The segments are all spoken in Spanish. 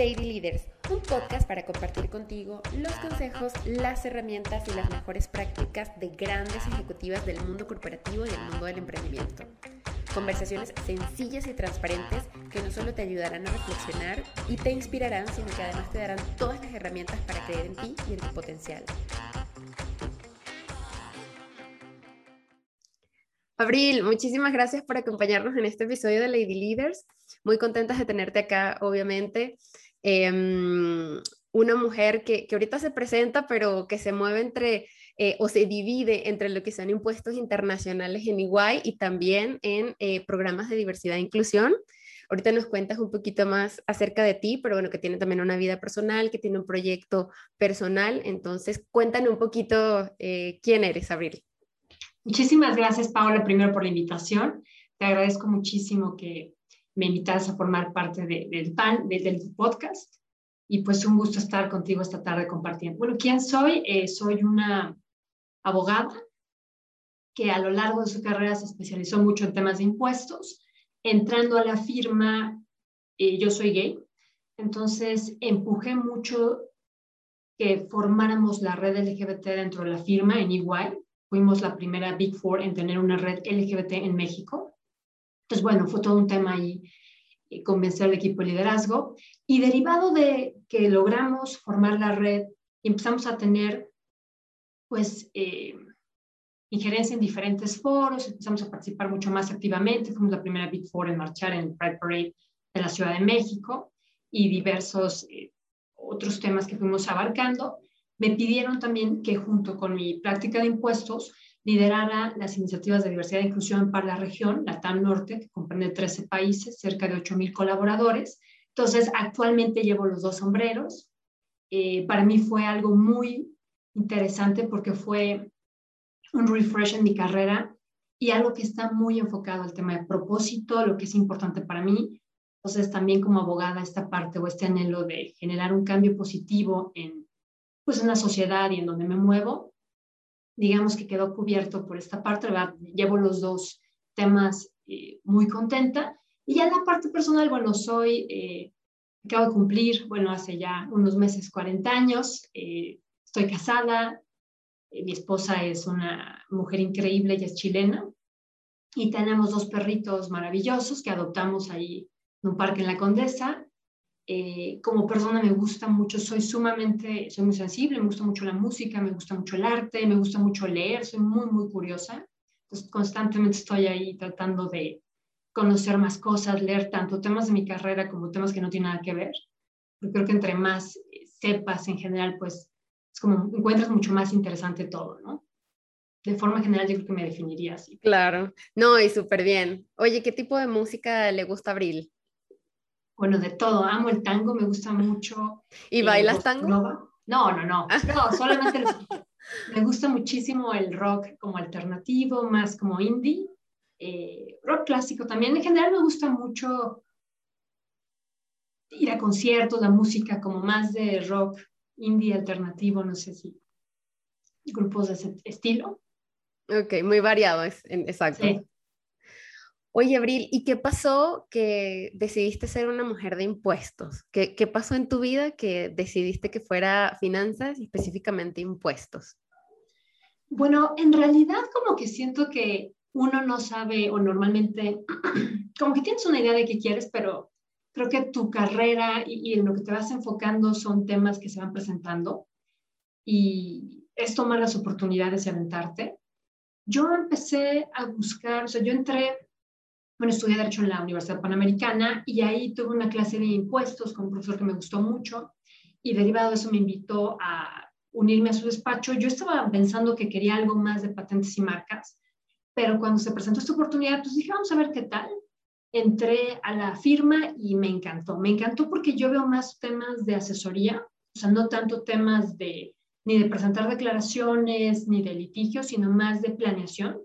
Lady Leaders, un podcast para compartir contigo los consejos, las herramientas y las mejores prácticas de grandes ejecutivas del mundo corporativo y del mundo del emprendimiento. Conversaciones sencillas y transparentes que no solo te ayudarán a reflexionar y te inspirarán, sino que además te darán todas las herramientas para creer en ti y en tu potencial. Abril, muchísimas gracias por acompañarnos en este episodio de Lady Leaders. Muy contentas de tenerte acá, obviamente. Em, una mujer que, que, ahorita se presenta, pero que se mueve entre eh, o se divide entre lo que son impuestos internacionales en Iguay y también en eh, programas de diversidad e inclusión. Ahorita nos cuentas un poquito más acerca de ti, pero bueno, que tiene también una vida personal, que tiene un proyecto personal. Entonces, cuéntanos un poquito eh, quién eres, Abril. Muchísimas gracias, Paola, primero por la invitación. Te agradezco muchísimo que me invitas a formar parte del PAN, del podcast. Y pues un gusto estar contigo esta tarde compartiendo. Bueno, ¿quién soy? Eh, soy una abogada que a lo largo de su carrera se especializó mucho en temas de impuestos. Entrando a la firma, eh, yo soy gay, entonces empujé mucho que formáramos la red LGBT dentro de la firma en EY Fuimos la primera Big Four en tener una red LGBT en México. Entonces, bueno, fue todo un tema ahí eh, convencer al equipo de liderazgo. Y derivado de que logramos formar la red y empezamos a tener, pues, eh, injerencia en diferentes foros, empezamos a participar mucho más activamente. Fuimos la primera Big Four en marchar en el Pride Parade de la Ciudad de México y diversos eh, otros temas que fuimos abarcando me pidieron también que junto con mi práctica de impuestos liderara las iniciativas de diversidad e inclusión para la región, la TAM Norte, que comprende 13 países, cerca de 8.000 colaboradores. Entonces, actualmente llevo los dos sombreros. Eh, para mí fue algo muy interesante porque fue un refresh en mi carrera y algo que está muy enfocado al tema de propósito, lo que es importante para mí. Entonces, también como abogada, esta parte o este anhelo de generar un cambio positivo en pues en la sociedad y en donde me muevo, digamos que quedó cubierto por esta parte, ¿verdad? Llevo los dos temas eh, muy contenta. Y ya en la parte personal, bueno, soy, eh, acabo de cumplir, bueno, hace ya unos meses 40 años, eh, estoy casada, mi esposa es una mujer increíble, ella es chilena, y tenemos dos perritos maravillosos que adoptamos ahí en un parque en la Condesa, eh, como persona me gusta mucho, soy sumamente, soy muy sensible, me gusta mucho la música, me gusta mucho el arte, me gusta mucho leer, soy muy, muy curiosa. Entonces, constantemente estoy ahí tratando de conocer más cosas, leer tanto temas de mi carrera como temas que no tienen nada que ver. Yo creo que entre más eh, sepas en general, pues es como encuentras mucho más interesante todo, ¿no? De forma general, yo creo que me definiría así. Claro, no, y súper bien. Oye, ¿qué tipo de música le gusta a Abril? Bueno, de todo. Amo el tango, me gusta mucho. ¿Y bailas tango? No, no, no. No, solamente me gusta muchísimo el rock como alternativo, más como indie. Eh, rock clásico también. En general me gusta mucho ir a conciertos, la música como más de rock indie alternativo, no sé si grupos de ese estilo. Ok, muy variado, es, exacto. Sí. Oye, Abril, ¿y qué pasó que decidiste ser una mujer de impuestos? ¿Qué, ¿Qué, pasó en tu vida que decidiste que fuera finanzas y específicamente impuestos? Bueno, en realidad como que siento que uno no sabe o normalmente, como que tienes una idea de qué quieres, pero creo que tu carrera y, y en lo que te vas enfocando son temas que se van presentando y es tomar las oportunidades y aventarte. Yo empecé a buscar, o sea, yo entré bueno, estudié Derecho en la Universidad Panamericana y ahí tuve una clase de impuestos con un profesor que me gustó mucho y derivado de eso me invitó a unirme a su despacho. Yo estaba pensando que quería algo más de patentes y marcas, pero cuando se presentó esta oportunidad, pues dije, vamos a ver qué tal. Entré a la firma y me encantó. Me encantó porque yo veo más temas de asesoría, o sea, no tanto temas de ni de presentar declaraciones, ni de litigios, sino más de planeación.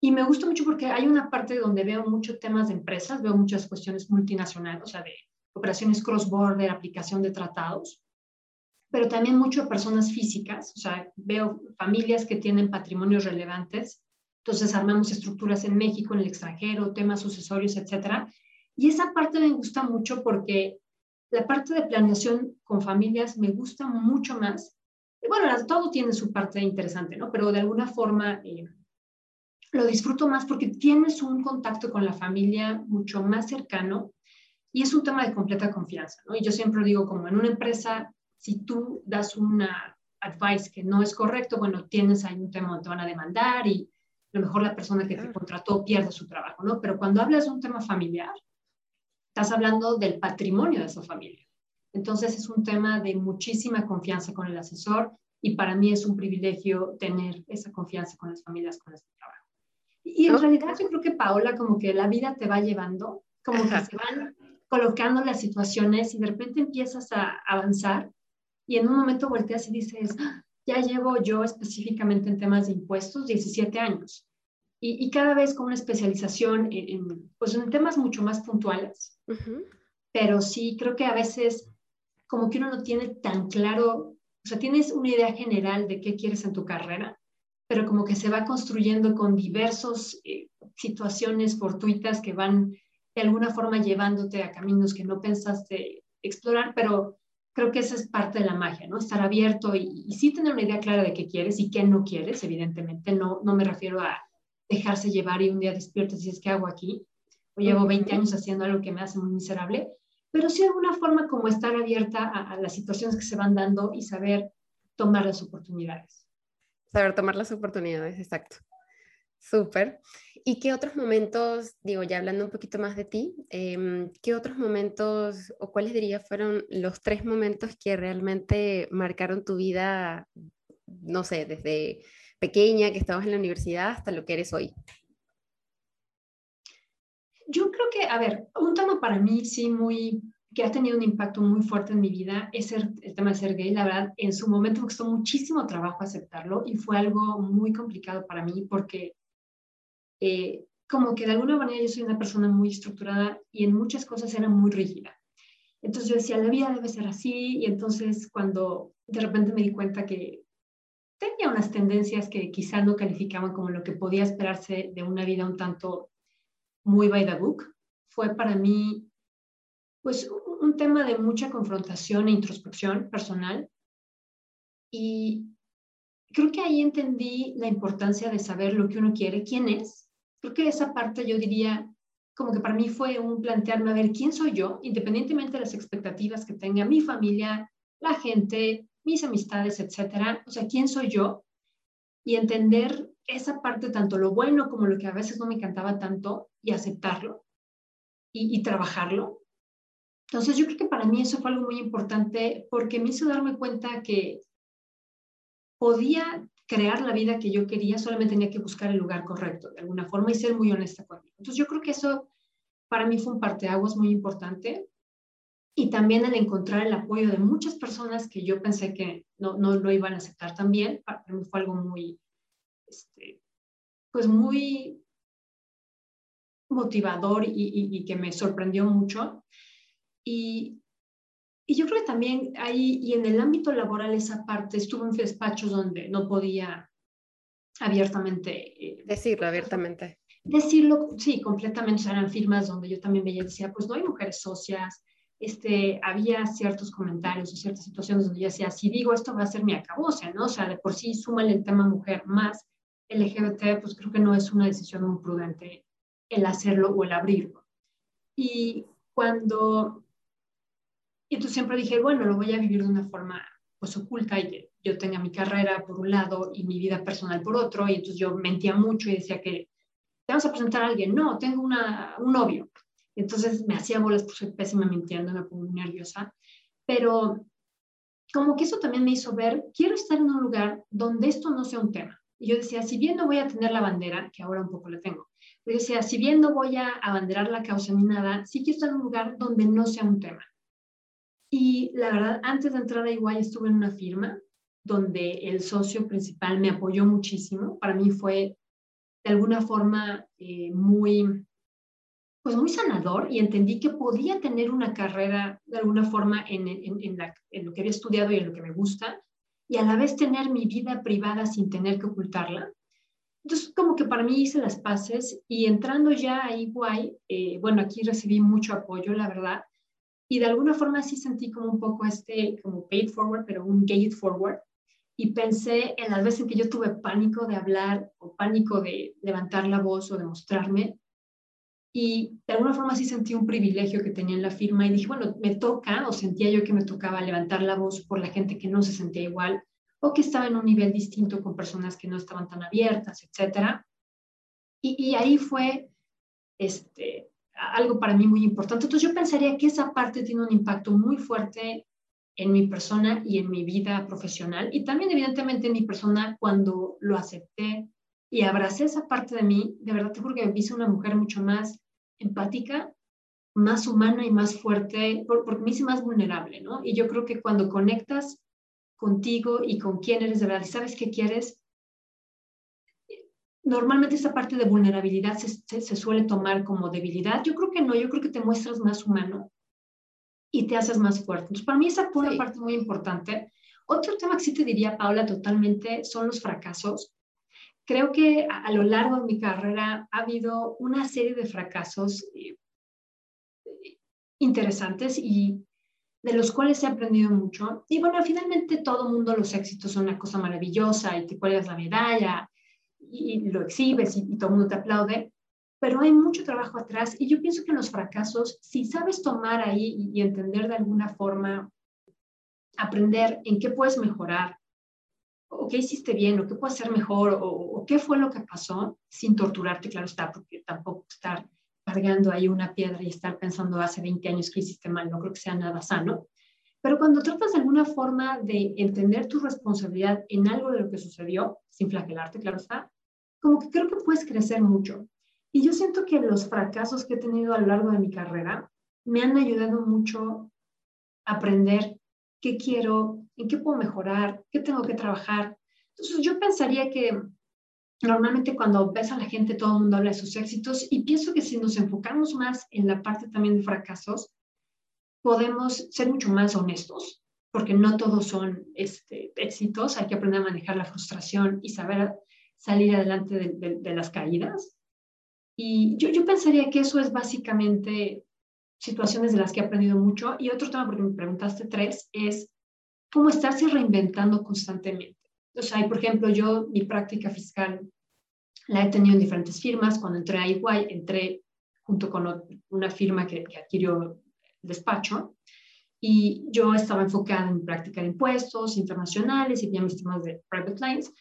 Y me gusta mucho porque hay una parte donde veo muchos temas de empresas, veo muchas cuestiones multinacionales, o sea, de operaciones cross-border, aplicación de tratados, pero también mucho personas físicas, o sea, veo familias que tienen patrimonios relevantes, entonces armamos estructuras en México, en el extranjero, temas sucesorios, etcétera. Y esa parte me gusta mucho porque la parte de planeación con familias me gusta mucho más. Bueno, todo tiene su parte interesante, ¿no? Pero de alguna forma eh, lo disfruto más porque tienes un contacto con la familia mucho más cercano y es un tema de completa confianza, ¿no? Y yo siempre digo, como en una empresa, si tú das una advice que no es correcto, bueno, tienes ahí un tema donde te van a demandar y a lo mejor la persona que te contrató pierde su trabajo, ¿no? Pero cuando hablas de un tema familiar, estás hablando del patrimonio de esa familia. Entonces es un tema de muchísima confianza con el asesor y para mí es un privilegio tener esa confianza con las familias con las que trabajo. Y en realidad yo creo que Paola, como que la vida te va llevando, como que se van colocando las situaciones y de repente empiezas a avanzar y en un momento volteas y dices, ah, ya llevo yo específicamente en temas de impuestos 17 años y, cada vez con una especialización en, pues en temas mucho más puntuales. Pero sí, creo que a veces como que uno no tiene tan claro, o sea, tienes una idea general de qué quieres en tu carrera, pero como que se va construyendo con diversas eh, situaciones fortuitas que van de alguna forma llevándote a caminos que no pensaste explorar, pero creo que esa es parte de la magia, ¿no? Estar abierto y, y, sí tener una idea clara de qué quieres y qué no quieres, evidentemente. No, no me refiero a dejarse llevar y un día despiertas y es que hago aquí? O llevo 20 años haciendo algo que me hace muy miserable, pero sí de alguna forma como estar abierta a, a las situaciones que se van dando y saber tomar las oportunidades. Saber tomar las oportunidades, exacto. Súper. ¿Y qué otros momentos, digo, ya hablando un poquito más de ti, em, qué otros momentos o cuáles dirías fueron los tres momentos que realmente marcaron tu vida, no sé, desde pequeña, que estabas en la universidad, hasta lo que eres hoy? Yo creo que, a ver, un tema para mí sí muy, que ha tenido un impacto muy fuerte en mi vida es el, tema de ser gay. La verdad, en su momento me costó muchísimo trabajo aceptarlo y fue algo muy complicado para mí porque eh, como que de alguna manera yo soy una persona muy estructurada y en muchas cosas era muy rígida. Entonces yo decía, la vida debe ser así y entonces cuando de repente me di cuenta que tenía unas tendencias que quizá no calificaban como lo que podía esperarse de una vida un tanto muy by the book. Fue para mí, pues, tema de mucha confrontación e introspección personal. Y creo que ahí entendí la importancia de saber lo que uno quiere, quién es. Creo que esa parte yo diría, como que para mí fue un plantearme a ver quién soy yo, independientemente de las expectativas que tenga mi familia, la gente, mis amistades, etcétera. O sea, ¿quién soy yo? Y entender esa parte, tanto lo bueno como lo que a veces no me encantaba tanto, y aceptarlo y, trabajarlo. Entonces, yo creo que para mí eso fue algo muy importante porque me hizo darme cuenta que podía crear la vida que yo quería, solamente tenía que buscar el lugar correcto de alguna forma y ser muy honesta conmigo. Entonces, yo creo que eso para mí fue un parteaguas muy importante y también el encontrar el apoyo de muchas personas que yo pensé que no, no lo iban a aceptar también, para mí fue algo muy, este, pues muy motivador y, y, que me sorprendió mucho. Y, y, yo creo que también ahí, y en el ámbito laboral esa parte, estuve en despachos donde no podía abiertamente... Eh, Decirlo abiertamente. Decirlo, sí, completamente. eran firmas donde yo también veía y decía, pues no hay mujeres socias, este, había ciertos comentarios o ciertas situaciones donde yo decía, si digo esto va a ser mi acabose, ¿no? O sea, de por sí súmale el tema mujer más LGBT, pues creo que no es una decisión muy prudente el hacerlo o el abrirlo. Y cuando, y entonces siempre dije, bueno, lo voy a vivir de una forma pues oculta y que yo tenga mi carrera por un lado y mi vida personal por otro, y entonces yo mentía mucho y decía que te vamos a presentar a alguien, no, tengo una, un novio, entonces me hacía bolas, pues soy pésima mintiendo, me pongo muy nerviosa. Pero como que eso también me hizo ver, quiero estar en un lugar donde esto no sea un tema. Y yo decía, si bien no voy a tener la bandera, que ahora un poco la tengo, yo decía, si bien no voy a abanderar la causa ni nada, sí quiero estar en un lugar donde no sea un tema. Y la verdad, antes de entrar a Iguay estuve en una firma donde el socio principal me apoyó muchísimo. Para mí fue de alguna forma eh, muy pues muy sanador y entendí que podía tener una carrera de alguna forma en, en, en, lo que había estudiado y en lo que me gusta y a la vez tener mi vida privada sin tener que ocultarla. Entonces, como que para mí hice las paces y entrando ya a Iguay, eh, bueno, aquí recibí mucho apoyo, la verdad, Y de alguna forma sí sentí como un poco este, como paid forward, pero un gate forward. Y pensé en las veces en que yo tuve pánico de hablar o pánico de levantar la voz o de mostrarme. Y de alguna forma sí sentí un privilegio que tenía en la firma y dije, bueno, me toca o sentía yo que me tocaba levantar la voz por la gente que no se sentía igual o que estaba en un nivel distinto con personas que no estaban tan abiertas. Y, y ahí fue este, algo para mí muy importante. Entonces yo pensaría que esa parte tiene un impacto muy fuerte en mi persona y en mi vida profesional y también evidentemente en mi persona cuando lo acepté y abracé esa parte de mí, de verdad te juro que me hice una mujer mucho más empática, más humana y más fuerte, porque me hice más vulnerable, ¿no? Y yo creo que cuando conectas contigo y con quién eres de verdad y sabes qué quieres, normalmente esa parte de vulnerabilidad se, se, suele tomar como debilidad. Yo creo que no, yo creo que te muestras más humano y te haces más fuerte. Entonces, para mí esa fue una parte muy importante. Otro tema que sí te diría, Paula, totalmente son los fracasos. Creo que a, a lo largo de mi carrera ha habido una serie de fracasos eh, interesantes y de los cuales he aprendido mucho. Y bueno, finalmente todo mundo los éxitos son una cosa maravillosa y te cuelgas la medalla y, lo exhibes y, todo el mundo te aplaude, pero hay mucho trabajo atrás y yo pienso que los fracasos, si sabes tomar ahí y, entender de alguna forma, aprender en qué puedes mejorar, o qué hiciste bien, o qué puedes hacer mejor, o, o qué fue lo que pasó, sin torturarte, claro está, porque tampoco estar cargando ahí una piedra y estar pensando hace 20 años que hiciste mal, no creo que sea nada sano. Pero cuando tratas de alguna forma de entender tu responsabilidad en algo de lo que sucedió, sin flagelarte, claro está, como que creo que puedes crecer mucho. Y yo siento que los fracasos que he tenido a lo largo de mi carrera me han ayudado mucho a aprender qué quiero, en qué puedo mejorar, qué tengo que trabajar. Entonces yo pensaría que normalmente cuando ves a la gente todo el mundo habla de sus éxitos y pienso que si nos enfocamos más en la parte también de fracasos, podemos ser mucho más honestos, porque no todos son este, éxitos, hay que aprender a manejar la frustración y saber salir adelante de, las caídas. Y yo, yo pensaría que eso es básicamente situaciones de las que he aprendido mucho. Y otro tema, porque me preguntaste tres, es cómo estarse reinventando constantemente. O sea, por ejemplo, yo mi práctica fiscal la he tenido en diferentes firmas. Cuando entré a Iguay, entré junto con una firma que, que adquirió despacho. Y yo estaba enfocada en práctica de impuestos internacionales y tenía mis temas de private lines,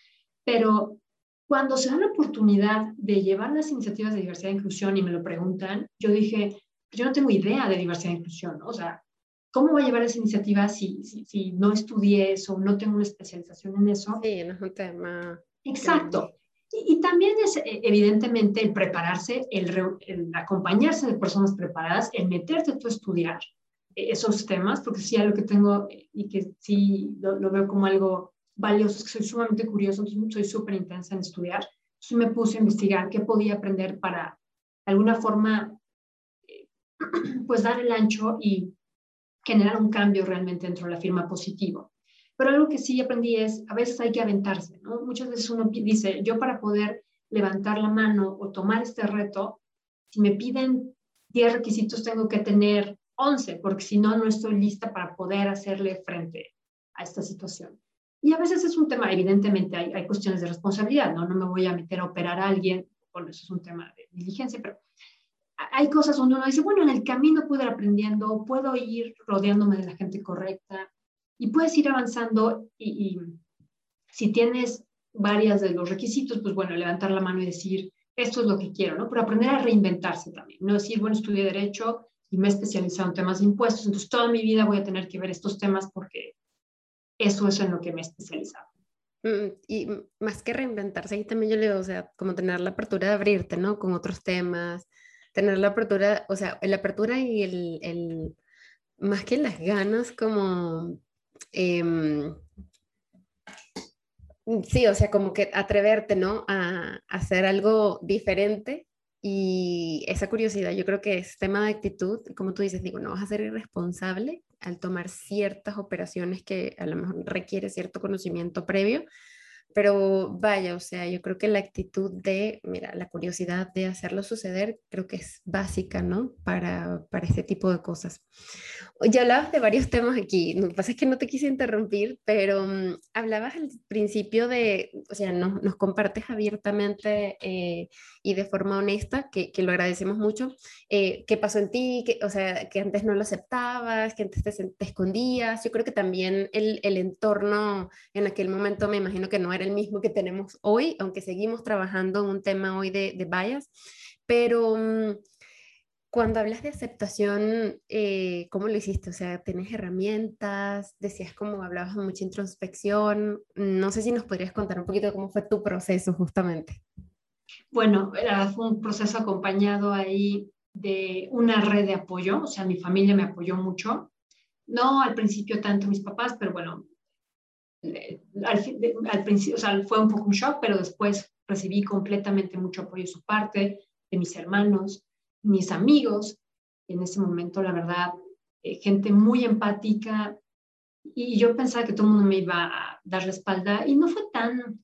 pero cuando se da la oportunidad de llevar las iniciativas de diversidad e inclusión y me lo preguntan, yo dije, yo no tengo idea de diversidad e inclusión, o sea, ¿cómo voy a llevar esa iniciativa si, si, no estudié eso, no tengo una especialización en eso? Sí, no es un tema. Exacto. Y, también es eh, evidentemente el prepararse, el, el, acompañarse de personas preparadas, el meterte tú a estudiar esos temas, porque sí, algo que tengo y que sí lo veo como algo valioso, que soy sumamente curioso, entonces soy súper intensa en estudiar. Entonces me puse a investigar qué podía aprender para, de alguna forma, eh, pues dar el ancho y generar un cambio realmente dentro de la firma positivo. Pero algo que sí aprendí es, a veces hay que aventarse, ¿no? Muchas veces uno dice, yo para poder levantar la mano o tomar este reto, si me piden 10 requisitos, tengo que tener 11, porque si no, no estoy lista para poder hacerle frente a esta situación. Y a veces es un tema, evidentemente hay, hay cuestiones de responsabilidad, ¿no? No me voy a meter a operar a alguien, bueno, eso es un tema de diligencia, pero hay cosas donde uno dice, bueno, en el camino puedo ir aprendiendo, puedo ir rodeándome de la gente correcta y puedes ir avanzando y, y si tienes varias de los requisitos, pues bueno, levantar la mano y decir, esto es lo que quiero, ¿no? Pero aprender a reinventarse también, no decir, bueno, estudié Derecho y me he especializado en temas de impuestos, entonces toda mi vida voy a tener que ver estos temas porque eso es en lo que me he especializado. Mm, y más que reinventarse, ahí también yo le digo, o sea, como tener la apertura de abrirte, ¿no? Con otros temas, tener la apertura, o sea, la apertura y el, el más que las ganas, como, eh, sí, o sea, como que atreverte, ¿no? A, a hacer algo diferente y esa curiosidad, yo creo que es tema de actitud, como tú dices, digo, no vas a ser irresponsable al tomar ciertas operaciones que a lo mejor requiere cierto conocimiento previo, pero vaya, o sea, yo creo que la actitud de, mira, la curiosidad de hacerlo suceder, creo que es básica, ¿no? Para, para este tipo de cosas. Ya hablabas de varios temas aquí, lo que pasa es que no te quise interrumpir, pero mm, hablabas al principio de, o sea, no, nos compartes abiertamente eh, y de forma honesta, que, que lo agradecemos mucho, eh, qué pasó en ti, que, o sea, que antes no lo aceptabas, que antes te, te escondías. Yo creo que también el, el entorno en aquel momento me imagino que no era el mismo que tenemos hoy, aunque seguimos trabajando un tema hoy de, de bias, pero... Mm, cuando hablas de aceptación, eh, ¿cómo lo hiciste? O sea, ¿tenés herramientas? Decías como hablabas de mucha introspección. No sé si nos podrías contar un poquito cómo fue tu proceso justamente. Bueno, fue un proceso acompañado ahí de una red de apoyo, o sea, mi familia me apoyó mucho. No al principio tanto mis papás, pero bueno, al, al principio, o sea, fue un poco un shock, pero después recibí completamente mucho apoyo de su parte, de mis hermanos, mis amigos, en ese momento, la verdad, eh, gente muy empática, y yo pensaba que todo el mundo me iba a dar la espalda, y no fue tan,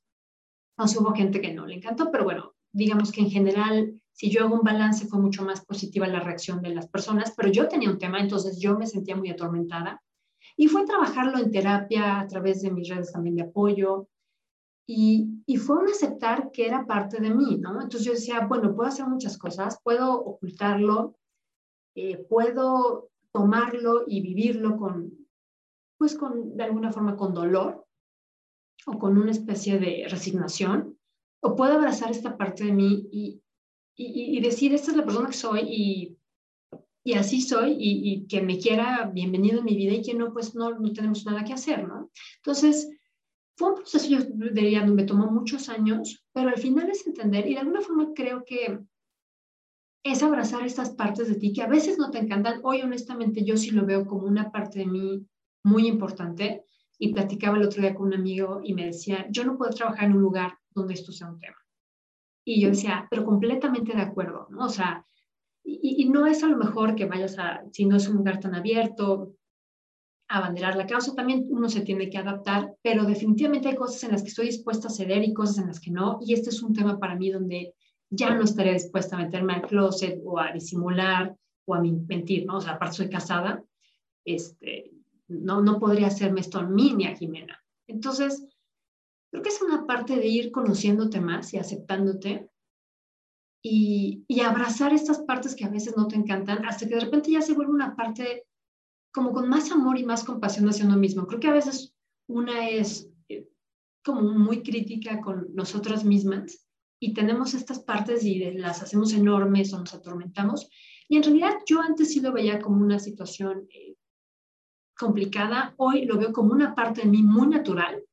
no sé, hubo gente que no le encantó, pero bueno, digamos que en general, si yo hago un balance, fue mucho más positiva la reacción de las personas, pero yo tenía un tema, entonces yo me sentía muy atormentada, y fue trabajarlo en terapia a través de mis redes también de apoyo, y, y, fue un aceptar que era parte de mí, ¿no? Entonces yo decía, bueno, puedo hacer muchas cosas, puedo ocultarlo, eh, puedo tomarlo y vivirlo con, pues con, de alguna forma con dolor o con una especie de resignación, o puedo abrazar esta parte de mí y, y, y decir, esta es la persona que soy y, y así soy y, y, me quiera bienvenido en mi vida y que no, pues no, no tenemos nada que hacer, ¿no? Entonces, fue un proceso, yo diría, me tomó muchos años, pero al final es entender y de alguna forma creo que es abrazar estas partes de ti que a veces no te encantan. Hoy, honestamente, yo sí lo veo como una parte de mí muy importante. Y platicaba el otro día con un amigo y me decía, yo no puedo trabajar en un lugar donde esto sea un tema. Y yo decía, pero completamente de acuerdo, ¿no? O sea, y, y no es a lo mejor que vayas a, si no es un lugar tan abierto, abanderar la causa, también uno se tiene que adaptar, pero definitivamente hay cosas en las que estoy dispuesta a ceder y cosas en las que no, y este es un tema para mí donde ya no estaré dispuesta a meterme al closet o a disimular o a mentir, ¿no? O sea, aparte soy casada, este, no, no podría hacerme esto a mí ni a Jimena. Entonces, creo que es una parte de ir conociéndote más y aceptándote y, abrazar estas partes que a veces no te encantan hasta que de repente ya se vuelve una parte como con más amor y más compasión hacia uno mismo. Creo que a veces una es eh, como muy crítica con nosotras mismas y tenemos estas partes y las hacemos enormes o nos atormentamos. Y en realidad yo antes sí lo veía como una situación eh, complicada, hoy lo veo como una parte de mí muy natural,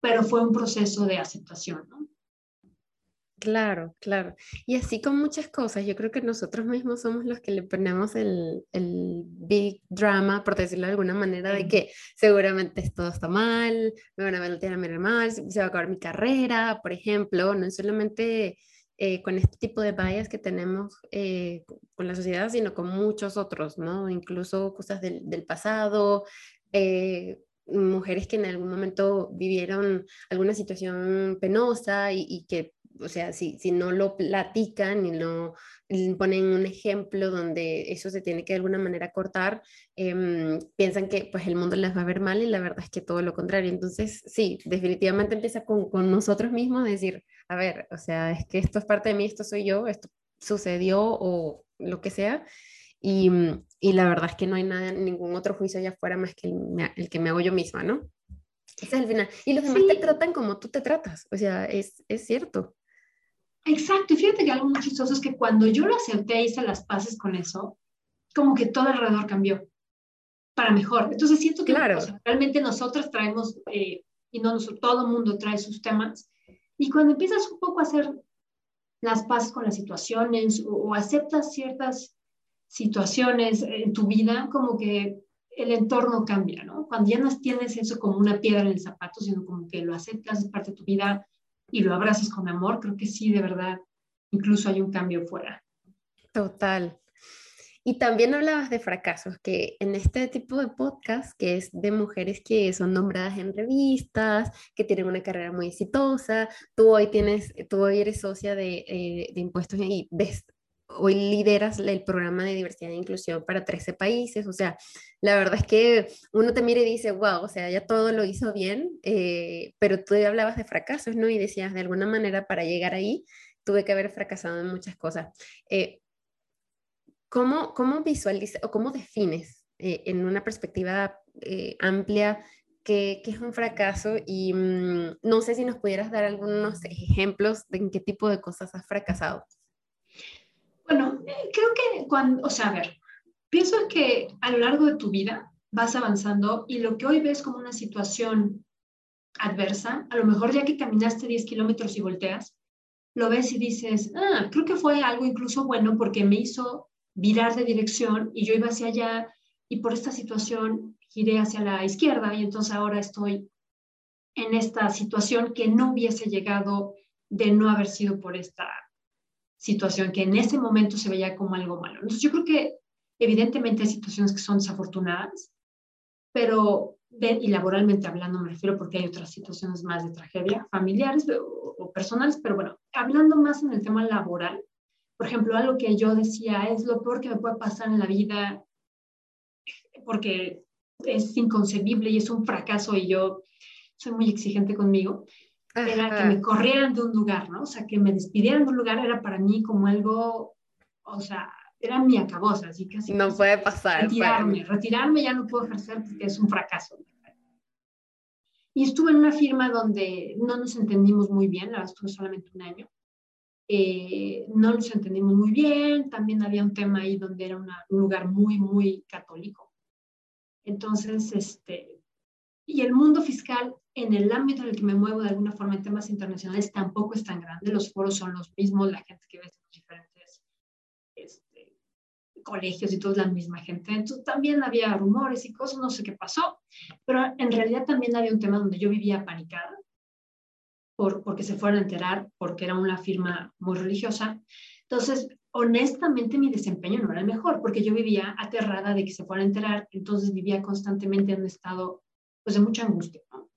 pero fue un proceso de aceptación, ¿no? Claro, claro. Y así con muchas cosas, yo creo que nosotros mismos somos los que le ponemos el, el big drama, por decirlo de alguna manera, de que seguramente todo está mal, me van a ver a mirar mal, se va a acabar mi carrera, por ejemplo, no es solamente eh, con este tipo de bias que tenemos eh, con la sociedad, sino con muchos otros, ¿no? Incluso cosas del, del pasado, eh, mujeres que en algún momento vivieron alguna situación penosa y, y que o sea, si, si no lo platican y no ponen un ejemplo donde eso se tiene que de alguna manera cortar, em, piensan que pues el mundo les va a ver mal y la verdad es que todo lo contrario. Entonces, sí, definitivamente empieza con, con nosotros mismos decir, a ver, o sea, es que esto es parte de mí, esto soy yo, esto sucedió o lo que sea. Y, y la verdad es que no hay nada, ningún otro juicio allá afuera más que el, el que me hago yo misma, ¿no? Ese es el final. Y los demás te tratan como tú te tratas. O sea, es, es cierto. Exacto, y fíjate que algo muy chistoso es que cuando yo lo acepté y hice las paces con eso, como que todo alrededor cambió para mejor. Entonces siento que claro. realmente nosotros traemos, eh, y no nosotros, todo el mundo trae sus temas, y cuando empiezas un poco a hacer las paces con las situaciones o, o aceptas ciertas situaciones en tu vida, como que el entorno cambia, ¿no? Cuando ya no tienes eso como una piedra en el zapato, sino como que lo aceptas, es parte de tu vida, y lo abrazas con amor, creo que sí, de verdad, incluso hay un cambio fuera. Total. Y también hablabas de fracasos, que en este tipo de podcast, que es de mujeres que son nombradas en revistas, que tienen una carrera muy exitosa, tú hoy, tienes, tú hoy eres socia de, eh, de impuestos y ves, hoy lideras el programa de diversidad e inclusión para 13 países, o sea, la verdad es que uno te mira y dice, wow, o sea, ya todo lo hizo bien, eh, pero tú hablabas de fracasos, ¿no? Y decías, de alguna manera, para llegar ahí, tuve que haber fracasado en muchas cosas. Eh, ¿cómo, ¿Cómo visualizas o cómo defines eh, en una perspectiva amplia qué, es un fracaso? Y mm, no sé si nos pudieras dar algunos ejemplos de en qué tipo de cosas has fracasado. Bueno, eh, creo que cuando, o sea, a ver, pienso que a lo largo de tu vida vas avanzando y lo que hoy ves como una situación adversa, a lo mejor ya que caminaste 10 kilómetros y volteas, lo ves y dices, ah, creo que fue algo incluso bueno porque me hizo virar de dirección y yo iba hacia allá y por esta situación giré hacia la izquierda y entonces ahora estoy en esta situación que no hubiese llegado de no haber sido por esta situación que en ese momento se veía como algo malo. Entonces yo creo que evidentemente hay situaciones que son desafortunadas, pero, y laboralmente hablando me refiero porque hay otras situaciones más de tragedia, familiares o, personales, pero bueno, hablando más en el tema laboral, por ejemplo, algo que yo decía es lo peor que me puede pasar en la vida porque es inconcebible y es un fracaso y yo soy muy exigente conmigo era que me corrieran de un lugar, ¿no? O sea, que me despidieran de un lugar era para mí como algo, o sea, era mi acabosa, así así. No puede pasar. Retirarme, retirarme ya no puedo ejercer porque es un fracaso. Y estuve en una firma donde no nos entendimos muy bien, la estuve solamente un año. Eh, no nos entendimos muy bien, también había un tema ahí donde era un lugar muy, muy católico. Entonces, este, y el mundo fiscal en el ámbito en el que me muevo de alguna forma en temas internacionales tampoco es tan grande. Los foros son los mismos, la gente que ves en diferentes este, colegios y todo es la misma gente. Entonces también había rumores y cosas, no sé qué pasó, pero en realidad también había un tema donde yo vivía panicada por, porque se fueron a enterar, porque era una firma muy religiosa. Entonces, honestamente, mi desempeño no era el mejor, porque yo vivía aterrada de que se fueran a enterar, entonces vivía constantemente en un estado pues, de mucha angustia. ¿no?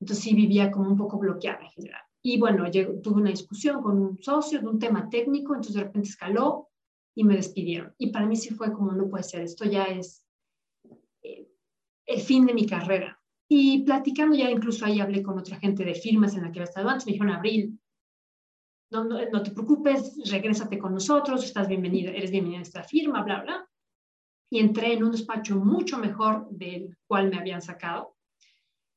Entonces sí vivía como un poco bloqueada en general. Y bueno, tuve una discusión con un socio de un tema técnico, entonces de repente escaló y me despidieron. Y para mí sí fue como, no puede ser, esto ya es eh, el fin de mi carrera. Y platicando ya incluso ahí hablé con otra gente de firmas en la que había estado antes, me dijeron, Abril, no, no, no, te preocupes, regrésate con nosotros, estás bienvenida, eres bienvenida a esta firma, bla, bla. Y entré en un despacho mucho mejor del cual me habían sacado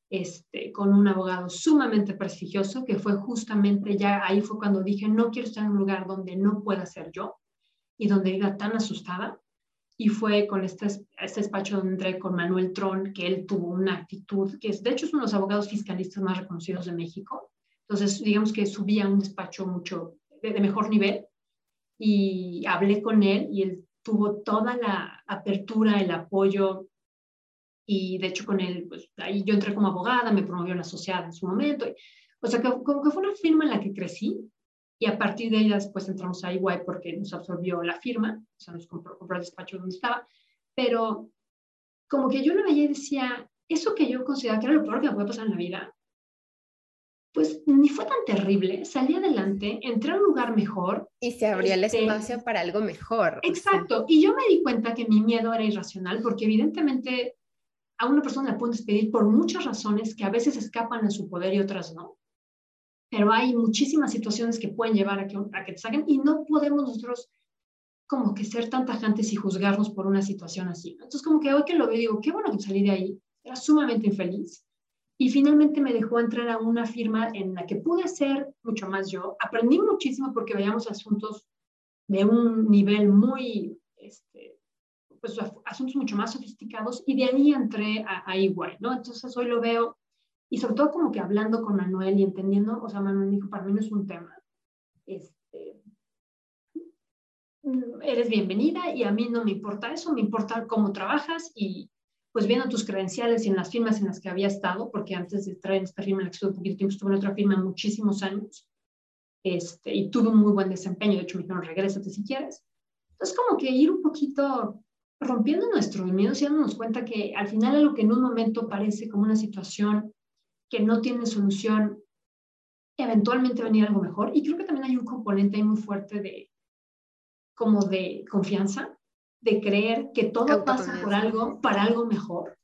este, con un abogado sumamente prestigioso, que fue justamente ya ahí fue cuando dije, no quiero estar en un lugar donde no pueda ser yo y donde iba tan asustada. Y fue con este, este despacho donde entré con Manuel Tron, que él tuvo una actitud, que es, de hecho es uno de los abogados fiscalistas más reconocidos de México. Entonces, digamos que subía a un despacho mucho de, de mejor nivel y hablé con él y él tuvo toda la apertura, el apoyo, y de hecho con él, pues ahí yo entré como abogada, me promovió la sociedad en su momento. o sea, que, como que fue una firma en la que crecí y a partir de ella después entramos a Iguay porque nos absorbió la firma, o sea, nos compró, compró el despacho donde estaba, pero como que yo lo veía y decía, eso que yo consideraba que era lo peor que me puede pasar en la vida, pues ni fue tan terrible, salí adelante, entré a un lugar mejor. Y se abría el este espacio para algo mejor. Exacto, y yo me di cuenta que mi miedo era irracional, porque evidentemente a una persona la pueden despedir por muchas razones que a veces escapan a su poder y otras no. Pero hay muchísimas situaciones que pueden llevar a que, a que te saquen y no podemos nosotros como que ser tan tajantes y juzgarnos por una situación así. Entonces, como que hoy que lo veo, digo, qué bueno que salí de ahí, era sumamente infeliz. Y finalmente me dejó entrar a una firma en la que pude ser mucho más yo. Aprendí muchísimo porque veíamos asuntos de un nivel muy pues, asuntos mucho más sofisticados y de ahí entré a, a igual, ¿no? Entonces hoy lo veo y sobre todo como que hablando con Manuel y entendiendo, o sea, Manuel dijo, para mí no es un tema, este, eres bienvenida y a mí no me importa eso, me importa cómo trabajas y pues viendo tus credenciales y en las firmas en las que había estado, porque antes de traer esta firma en la que estuve un poquito tiempo, estuve en otra firma muchísimos años, este, y tuve un muy buen desempeño, de hecho me dijeron, regrésate si quieres, Entonces, como que ir un poquito rompiendo nuestros miedos y dándonos cuenta que al final lo que en un momento parece como una situación que no tiene solución, eventualmente va a venir algo mejor. Y creo que también hay un componente muy fuerte de como de confianza, de creer que todo pasa por algo, para algo mejor.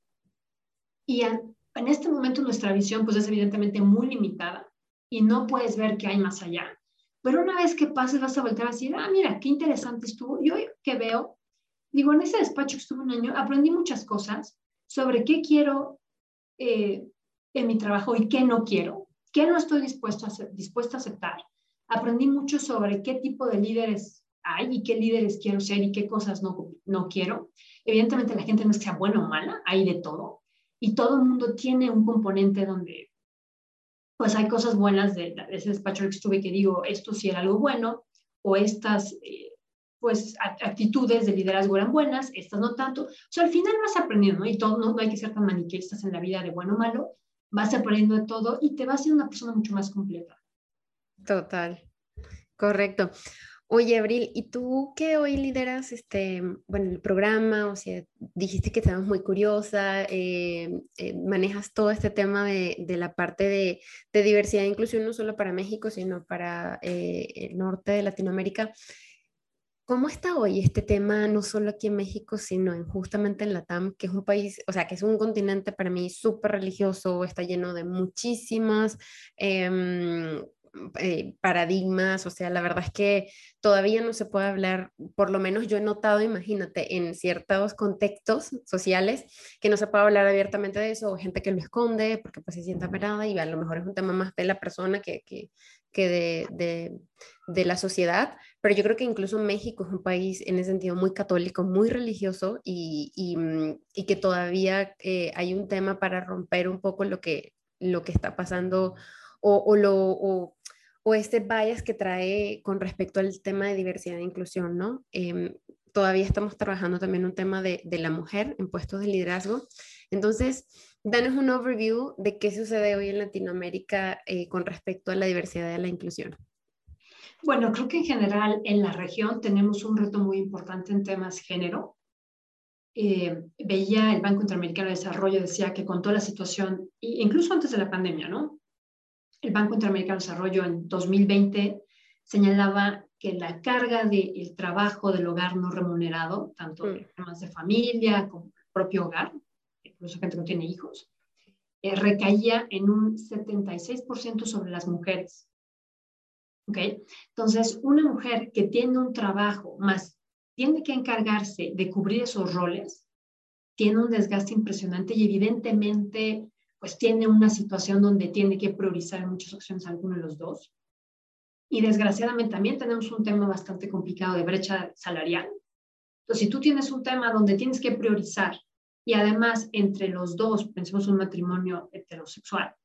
Y en, en este momento nuestra visión pues es evidentemente muy limitada y no puedes ver que hay más allá. Pero una vez que pases vas a volver a decir, ah, mira, qué interesante estuvo. Yo que veo digo, en ese despacho que estuve un año, aprendí muchas cosas sobre qué quiero eh, en mi trabajo y qué no quiero, qué no estoy dispuesto a, dispuesto a aceptar. Aprendí mucho sobre qué tipo de líderes hay y qué líderes quiero ser y qué cosas no, no quiero. Evidentemente la gente no es que sea buena o mala, hay de todo. Y todo el mundo tiene un componente donde pues hay cosas buenas de, ese despacho que estuve que digo, esto sí era algo bueno, o estas eh, pues actitudes de liderazgo eran buenas, estas no tanto. O sea, al final vas aprendiendo, ¿no? Y todo, no, hay que ser tan maniqueístas en la vida de bueno o malo, vas aprendiendo de todo y te vas a ser una persona mucho más completa. Total, correcto. Oye, Abril, ¿y tú qué hoy lideras este, bueno, el programa? O sea, dijiste que estabas muy curiosa, eh, eh, manejas todo este tema de, de la parte de, de, diversidad e inclusión, no solo para México, sino para eh, el norte de Latinoamérica. ¿Cómo está hoy este tema, no solo aquí en México, sino en, justamente en la TAM, que es un país, o sea, que es un continente para mí súper religioso, está lleno de muchísimas em, eh, paradigmas, o sea, la verdad es que todavía no se puede hablar, por lo menos yo he notado, imagínate, en ciertos contextos sociales, que no se puede hablar abiertamente de eso, o gente que lo esconde porque pues se sienta apenada y a lo mejor es un tema más de la persona que, que, que de, de, de, la sociedad, pero yo creo que incluso México es un país en ese sentido muy católico, muy religioso y, y, mm, que todavía eh, hay un tema para romper un poco lo que, lo que está pasando o, o lo... Este bias que trae con respecto al tema de diversidad e inclusión, ¿no? Em, todavía estamos trabajando también un tema de, de, la mujer en puestos de liderazgo. Entonces, danos un overview de qué sucede hoy en Latinoamérica eh, con respecto a la diversidad y la inclusión. Bueno, creo que en general en la región tenemos un reto muy importante en temas género. Eh, veía el Banco Interamericano de Desarrollo, decía que con toda la situación, incluso antes de la pandemia, ¿no? El Banco Interamericano de Desarrollo en 2020 señalaba que la carga del trabajo del hogar no remunerado, tanto mm. en temas de familia como el propio hogar, incluso gente que no tiene hijos, eh, recaía en un 76% sobre las mujeres. ¿Ok? Entonces, una mujer que tiene un trabajo más tiene que encargarse de cubrir esos roles, tiene un desgaste impresionante y evidentemente pues tiene una situación donde tiene que priorizar en muchas ocasiones alguno de los dos. Y desgraciadamente también tenemos un tema bastante complicado de brecha salarial. Entonces, si tú tienes un tema donde tienes que priorizar y además entre los dos, pensemos en un matrimonio heterosexual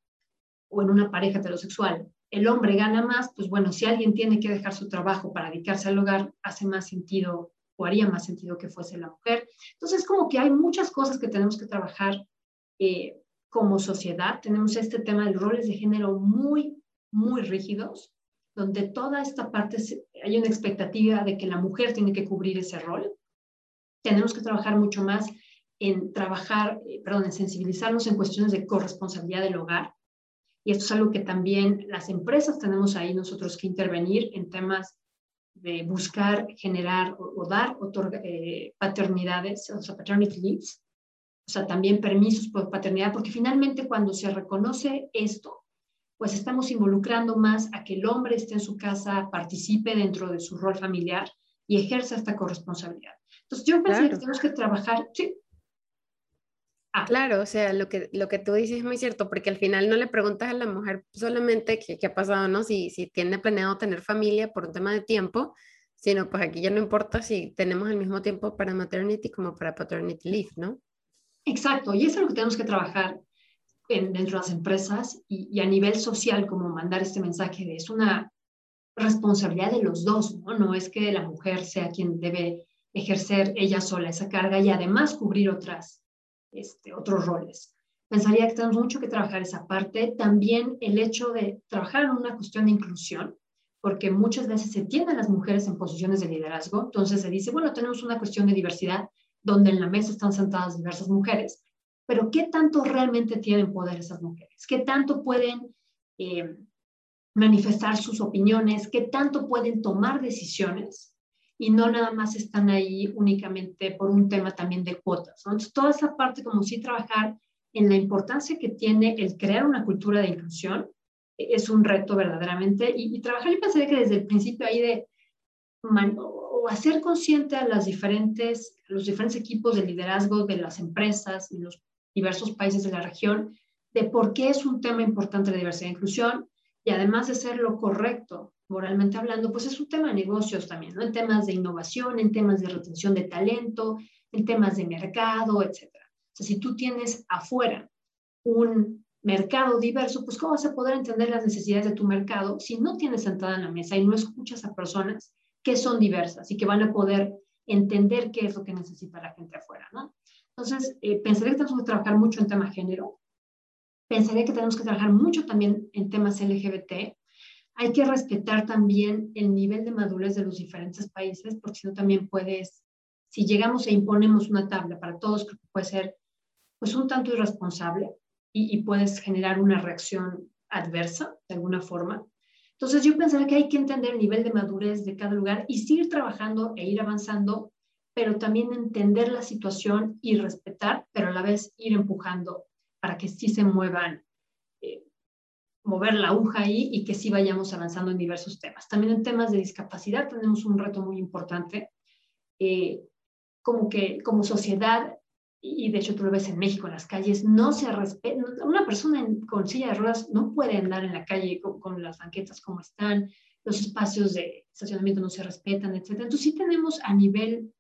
o en una pareja heterosexual, el hombre gana más, pues bueno, si alguien tiene que dejar su trabajo para dedicarse al hogar, hace más sentido o haría más sentido que fuese la mujer. Entonces, como que hay muchas cosas que tenemos que trabajar eh, como sociedad. Tenemos este tema de roles de género muy, muy rígidos, donde toda esta parte hay una expectativa de que la mujer tiene que cubrir ese rol. Tenemos que trabajar mucho más en trabajar, eh, perdón, en sensibilizarnos en cuestiones de corresponsabilidad del hogar. Y esto es algo que también las empresas tenemos ahí nosotros que intervenir en temas de buscar, generar o, dar eh, paternidades, o sea, paternity leaves, o sea, también permisos por paternidad, porque finalmente cuando se reconoce esto, pues estamos involucrando más a que el hombre esté en su casa, participe dentro de su rol familiar y ejerza esta corresponsabilidad. Entonces, yo pensé que tenemos que trabajar, sí, Ah. Claro, o sea, lo que, lo que tú dices es muy cierto, porque al final no le preguntas a la mujer solamente qué, qué ha pasado, ¿no? Si, si tiene planeado tener familia por un tema de tiempo, sino pues aquí ya no importa si tenemos el mismo tiempo para maternity como para paternity leave, ¿no? Exacto, y eso es lo que tenemos que trabajar en, dentro de las empresas y, y, a nivel social, como mandar este mensaje de es una responsabilidad de los dos, ¿no? No es que la mujer sea quien debe ejercer ella sola esa carga y además cubrir otras este, otros roles. Pensaría que tenemos mucho que trabajar esa parte. También el hecho de trabajar en una cuestión de inclusión, porque muchas veces se tienen las mujeres en posiciones de liderazgo, entonces se dice, bueno, tenemos una cuestión de diversidad donde en la mesa están sentadas diversas mujeres, pero ¿qué tanto realmente tienen poder esas mujeres? ¿Qué tanto pueden eh, manifestar sus opiniones? ¿Qué tanto pueden tomar decisiones? Y no nada más están ahí únicamente por un tema también de cuotas. Entonces, toda esa parte, como sí trabajar en la importancia que tiene el crear una cultura de inclusión, es un reto verdaderamente. Y, trabajar, yo pensaría que desde el principio ahí de o hacer consciente a las diferentes, los diferentes equipos de liderazgo de las empresas y los diversos países de la región de por qué es un tema importante la diversidad e inclusión y además de ser lo correcto, moralmente hablando, pues es un tema de negocios también, ¿no? En temas de innovación, en temas de retención de talento, en temas de mercado, etcétera. O sea, si tú tienes afuera un mercado diverso, pues ¿cómo vas a poder entender las necesidades de tu mercado si no tienes sentada en la mesa y no escuchas a personas que son diversas y que van a poder entender qué es lo que necesita la gente afuera, ¿no? Entonces, eh, pensaría que tenemos que trabajar mucho en tema género, pensaría que tenemos que trabajar mucho también en temas LGBT. Hay que respetar también el nivel de madurez de los diferentes países, porque si no también puedes, si llegamos e imponemos una tabla para todos, creo que puede ser pues un tanto irresponsable y, puedes generar una reacción adversa de alguna forma. Entonces yo pensaría que hay que entender el nivel de madurez de cada lugar y seguir trabajando e ir avanzando, pero también entender la situación y respetar, pero a la vez ir empujando para que sí se muevan, mover la aguja ahí y que sí vayamos avanzando en diversos temas. También en temas de discapacidad tenemos un reto muy importante. Eh, como que como sociedad y de hecho tú lo ves en México, en las calles, no se respeta, una persona con silla de ruedas no puede andar en la calle con, las banquetas como están, los espacios de estacionamiento no se respetan, etc. Entonces sí tenemos a nivel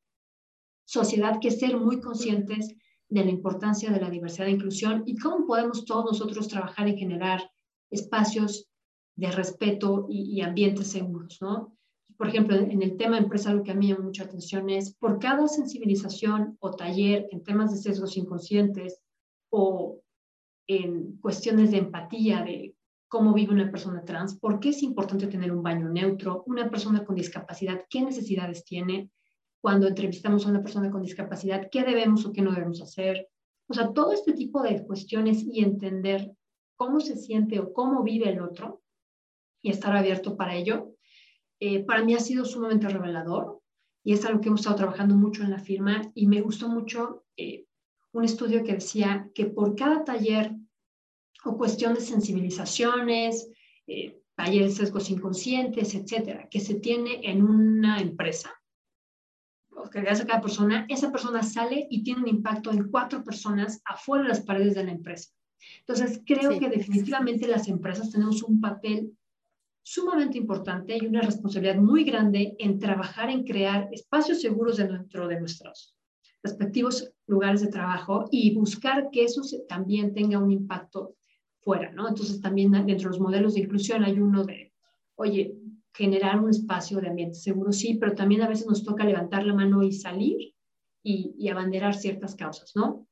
sociedad que ser muy conscientes de la importancia de la diversidad e inclusión y cómo podemos todos nosotros trabajar en generar espacios de respeto y, y ambientes seguros, ¿no? por ejemplo, en el tema empresa, lo que a mí me llama mucha atención es por cada sensibilización o taller en temas de sesgos inconscientes o en cuestiones de empatía de cómo vive una persona trans, por qué es importante tener un baño neutro, una persona con discapacidad, qué necesidades tiene, cuando entrevistamos a una persona con discapacidad, qué debemos o qué no debemos hacer. O sea, todo este tipo de cuestiones y entender cómo se siente o cómo vive el otro y estar abierto para ello, eh, para mí ha sido sumamente revelador y es algo que hemos estado trabajando mucho en la firma y me gustó mucho eh, un estudio que decía que por cada taller o cuestión de sensibilizaciones, eh, talleres de sesgos inconscientes, etcétera, que se tiene en una empresa, o que hace cada persona, esa persona sale y tiene un impacto en cuatro personas afuera de las paredes de la empresa. Entonces, creo que definitivamente las empresas tenemos un papel sumamente importante y una responsabilidad muy grande en trabajar en crear espacios seguros dentro de nuestros respectivos lugares de trabajo y buscar que eso también tenga un impacto fuera, ¿no? Entonces también dentro de los modelos de inclusión hay uno de, oye, generar un espacio de ambiente seguro, sí, pero también a veces nos toca levantar la mano y salir y, y abanderar ciertas causas, ¿no?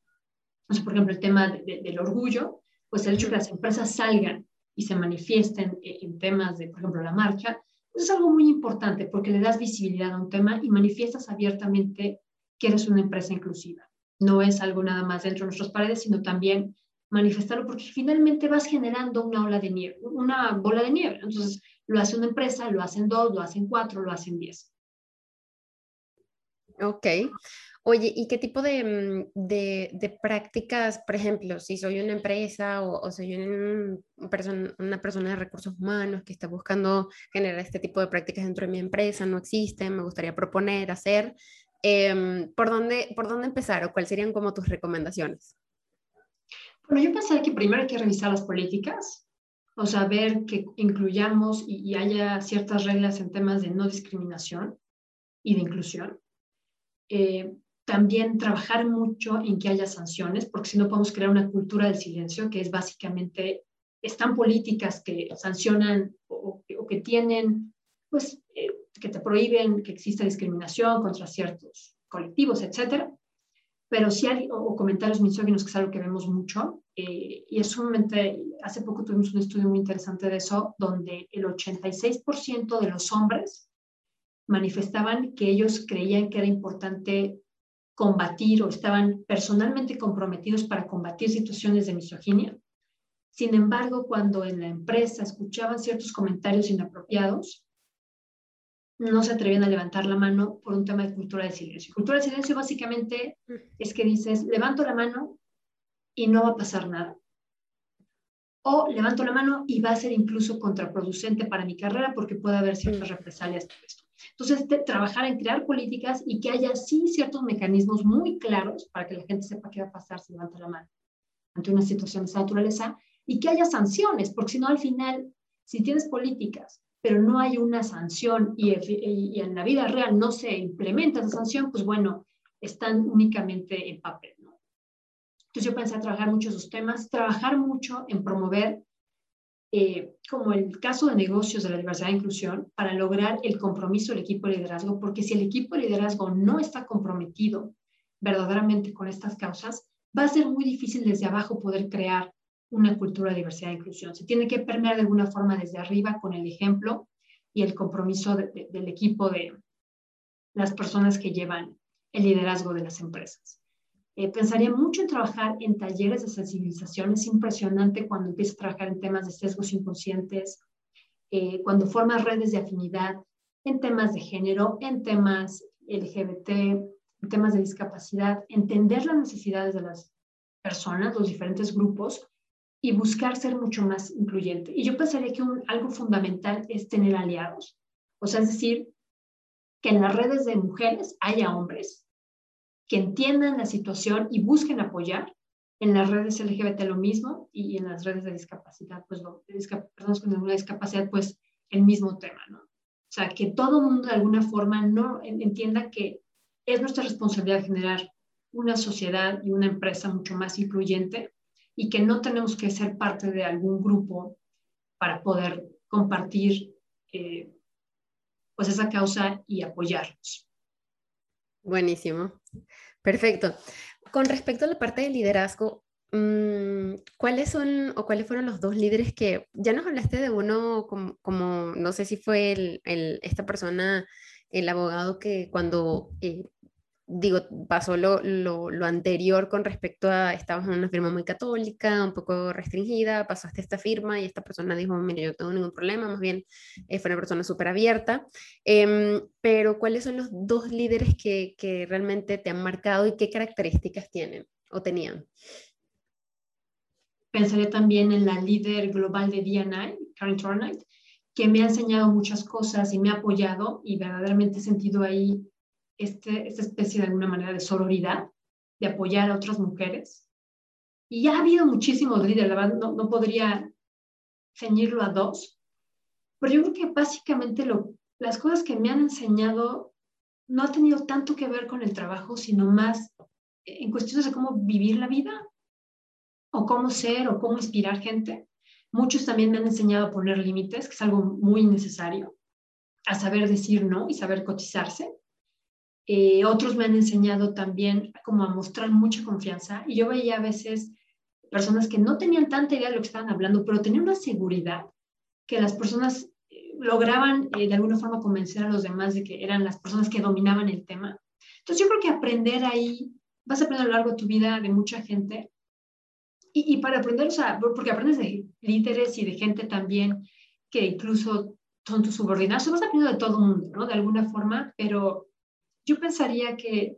Entonces, por ejemplo, el tema del orgullo, pues el hecho de que las empresas salgan y se manifiesten en temas de, por ejemplo, la marcha, pues es algo muy importante porque le das visibilidad a un tema y manifiestas abiertamente que eres una empresa inclusiva. No es algo nada más dentro de nuestras paredes, sino también manifestarlo porque finalmente vas generando una ola de nieve, una bola de nieve. Entonces, lo hace una empresa, lo hacen dos, lo hacen cuatro, lo hacen diez. Ok. Oye, ¿y qué tipo de, mm, de, prácticas, por ejemplo, si soy una empresa o, soy una persona de recursos humanos que está buscando generar este tipo de prácticas dentro de mi empresa, no existen, me gustaría proponer, hacer, em, ¿por, dónde, ¿por dónde empezar o cuáles serían como tus recomendaciones? Bueno, yo pensaría que primero hay que revisar las políticas, o sea, ver que incluyamos y, y haya ciertas reglas en temas de no discriminación y de inclusión. Eh, también trabajar mucho en que haya sanciones, porque si no podemos crear una cultura del silencio, que es básicamente, están políticas que sancionan o, que tienen, pues, eh, que te prohíben que exista discriminación contra ciertos colectivos, etcétera. pero sí hay, o, comentarios misóginos, que es algo que vemos mucho, eh, y es sumamente, hace poco tuvimos un estudio muy interesante de eso, donde el 86% de los hombres manifestaban que ellos creían que era importante combatir o estaban personalmente comprometidos para combatir situaciones de misoginia. Sin embargo, cuando en la empresa escuchaban ciertos comentarios inapropiados, no se atrevían a levantar la mano por un tema de cultura de silencio. Cultura de silencio básicamente es que dices, levanto la mano y no va a pasar nada. O levanto la mano y va a ser incluso contraproducente para mi carrera porque puede haber ciertas represalias por esto. Entonces, trabajar en crear políticas y que haya sí ciertos mecanismos muy claros para que la gente sepa qué va a pasar si levanta la mano ante una situación de esa naturaleza y que haya sanciones, porque si no, al final, si tienes políticas, pero no hay una sanción y, y, en la vida real no se implementa esa sanción, pues bueno, están únicamente en papel. Entonces yo pensé trabajar mucho esos temas, trabajar mucho en promover eh, como el caso de negocios de la diversidad e inclusión, para lograr el compromiso del equipo de liderazgo, porque si el equipo de liderazgo no está comprometido verdaderamente con estas causas, va a ser muy difícil desde abajo poder crear una cultura de diversidad e inclusión. Se tiene que permear de alguna forma desde arriba con el ejemplo y el compromiso del equipo de las personas que llevan el liderazgo de las empresas. Eh, pensaría mucho en trabajar en talleres de sensibilización. Es impresionante cuando empiezas a trabajar en temas de sesgos inconscientes, eh, cuando formas redes de afinidad en temas de género, en temas LGBT, en temas de discapacidad, entender las necesidades de las personas, los diferentes grupos y buscar ser mucho más incluyente. Y yo pensaría que algo fundamental es tener aliados. O sea, es decir, que en las redes de mujeres haya hombres que entiendan la situación y busquen apoyar. En las redes LGBT lo mismo y en las redes de discapacidad, pues de personas con alguna discapacidad, pues el mismo tema, ¿no? O sea, que todo el mundo de alguna forma no entienda que es nuestra responsabilidad generar una sociedad y una empresa mucho más incluyente y que no tenemos que ser parte de algún grupo para poder compartir eh, pues esa causa y apoyarlos. Buenísimo. Perfecto. Con respecto a la parte de liderazgo, mm, ¿cuáles son o cuáles fueron los dos líderes que ya nos hablaste de uno como, no sé si fue el, esta persona, el abogado que cuando eh, digo, pasó lo, lo, anterior con respecto a, estabas en una firma muy católica, un poco restringida, pasaste esta firma y esta persona dijo, mire, yo no tengo ningún problema, más bien eh, fue una persona súper abierta. Em, pero, ¿cuáles son los dos líderes que, que realmente te han marcado y qué características tienen o tenían? Pensaré también en la líder global de DNI, Karen Tornight, que me ha enseñado muchas cosas y me ha apoyado y verdaderamente he sentido ahí este, esta especie de alguna manera de sororidad, de apoyar a otras mujeres. Y ya ha habido muchísimos líderes, la verdad no, no podría ceñirlo a dos, pero yo creo que básicamente lo, las cosas que me han enseñado no ha tenido tanto que ver con el trabajo, sino más en cuestiones de cómo vivir la vida o cómo ser o cómo inspirar gente. Muchos también me han enseñado a poner límites, que es algo muy necesario, a saber decir no y saber cotizarse. Eh, otros me han enseñado también como a mostrar mucha confianza y yo veía a veces personas que no tenían tanta idea de lo que estaban hablando, pero tenían una seguridad que las personas eh, lograban eh, de alguna forma convencer a los demás de que eran las personas que dominaban el tema. Entonces yo creo que aprender ahí, vas a aprender a lo largo de tu vida de mucha gente y, y para aprender, o sea, porque aprendes de líderes y de gente también que incluso son tus subordinados, vas aprendiendo de todo el mundo, ¿no? De alguna forma, pero yo pensaría que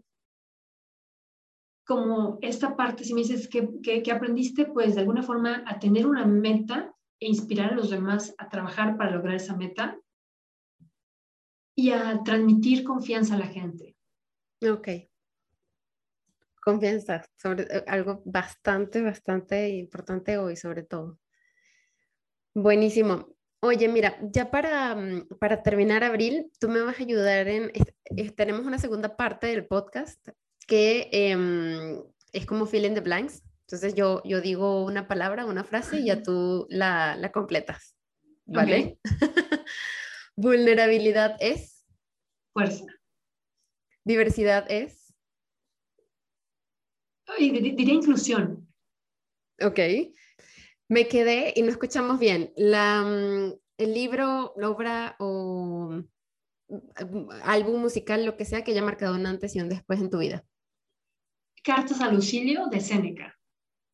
como esta parte, si me dices que, que, aprendiste, pues de alguna forma a tener una meta e inspirar a los demás a trabajar para lograr esa meta y a transmitir confianza a la gente. Ok. Confianza, sobre eh, algo bastante, bastante importante hoy, sobre todo. Buenísimo. Oye, mira, ya para, mm, para terminar, Abril, tú me vas a ayudar en, tenemos una segunda parte del podcast que em, es como fill in the blanks. Entonces yo, yo digo una palabra, una frase y ya tú la, la completas. ¿Vale? Vulnerabilidad es. Fuerza. Diversidad es. Diría inclusión. Ok. Me quedé y no escuchamos bien. La, mm, el libro, la obra o mm, álbum musical, lo que sea, que haya marcado una antes y un después en tu vida. Cartas a Lucilio de Séneca.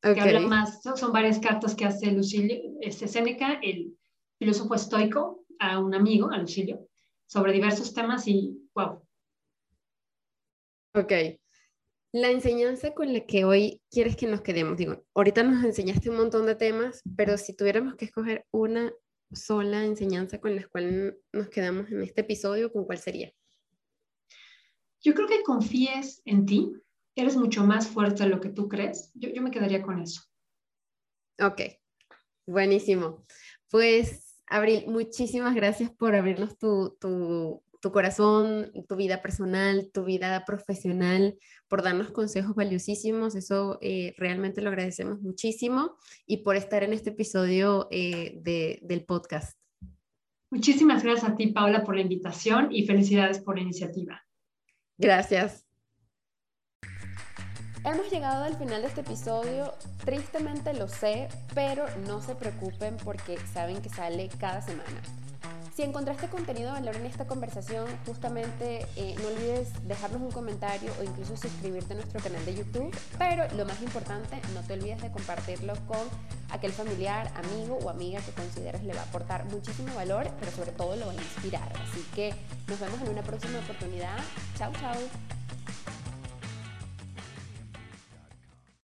Que habla más, son varias cartas que hace Lucilio, este Séneca, el filósofo estoico, a un amigo, a Lucilio, sobre diversos temas y wow. Ok. La enseñanza con la que hoy quieres que nos quedemos, digo, ahorita nos enseñaste un montón de temas, pero si tuviéramos que escoger una sola enseñanza con la cual nos quedamos en este episodio, ¿con cuál sería? Yo creo que confíes en ti, eres mucho más fuerte de lo que tú crees. Yo, yo me quedaría con eso. Ok, buenísimo. Pues, Abril, muchísimas gracias por abrirnos tu, tu, tu corazón, tu vida personal, tu vida profesional, por darnos consejos valiosísimos. Eso eh, realmente lo agradecemos muchísimo y por estar en este episodio eh, del podcast. Muchísimas gracias a ti, Paula, por la invitación y felicidades por la iniciativa. Gracias. Hemos llegado al final de este episodio, tristemente lo sé, pero no se preocupen porque saben que sale cada semana. Si encontraste contenido de valor en esta conversación, justamente eh, no olvides dejarnos un comentario o incluso suscribirte a nuestro canal de YouTube. Pero lo más importante, no te olvides de compartirlo con aquel familiar, amigo o amiga que consideres le va a aportar muchísimo valor, pero sobre todo lo va a inspirar. Así que nos vemos en una próxima oportunidad. Chao, chao.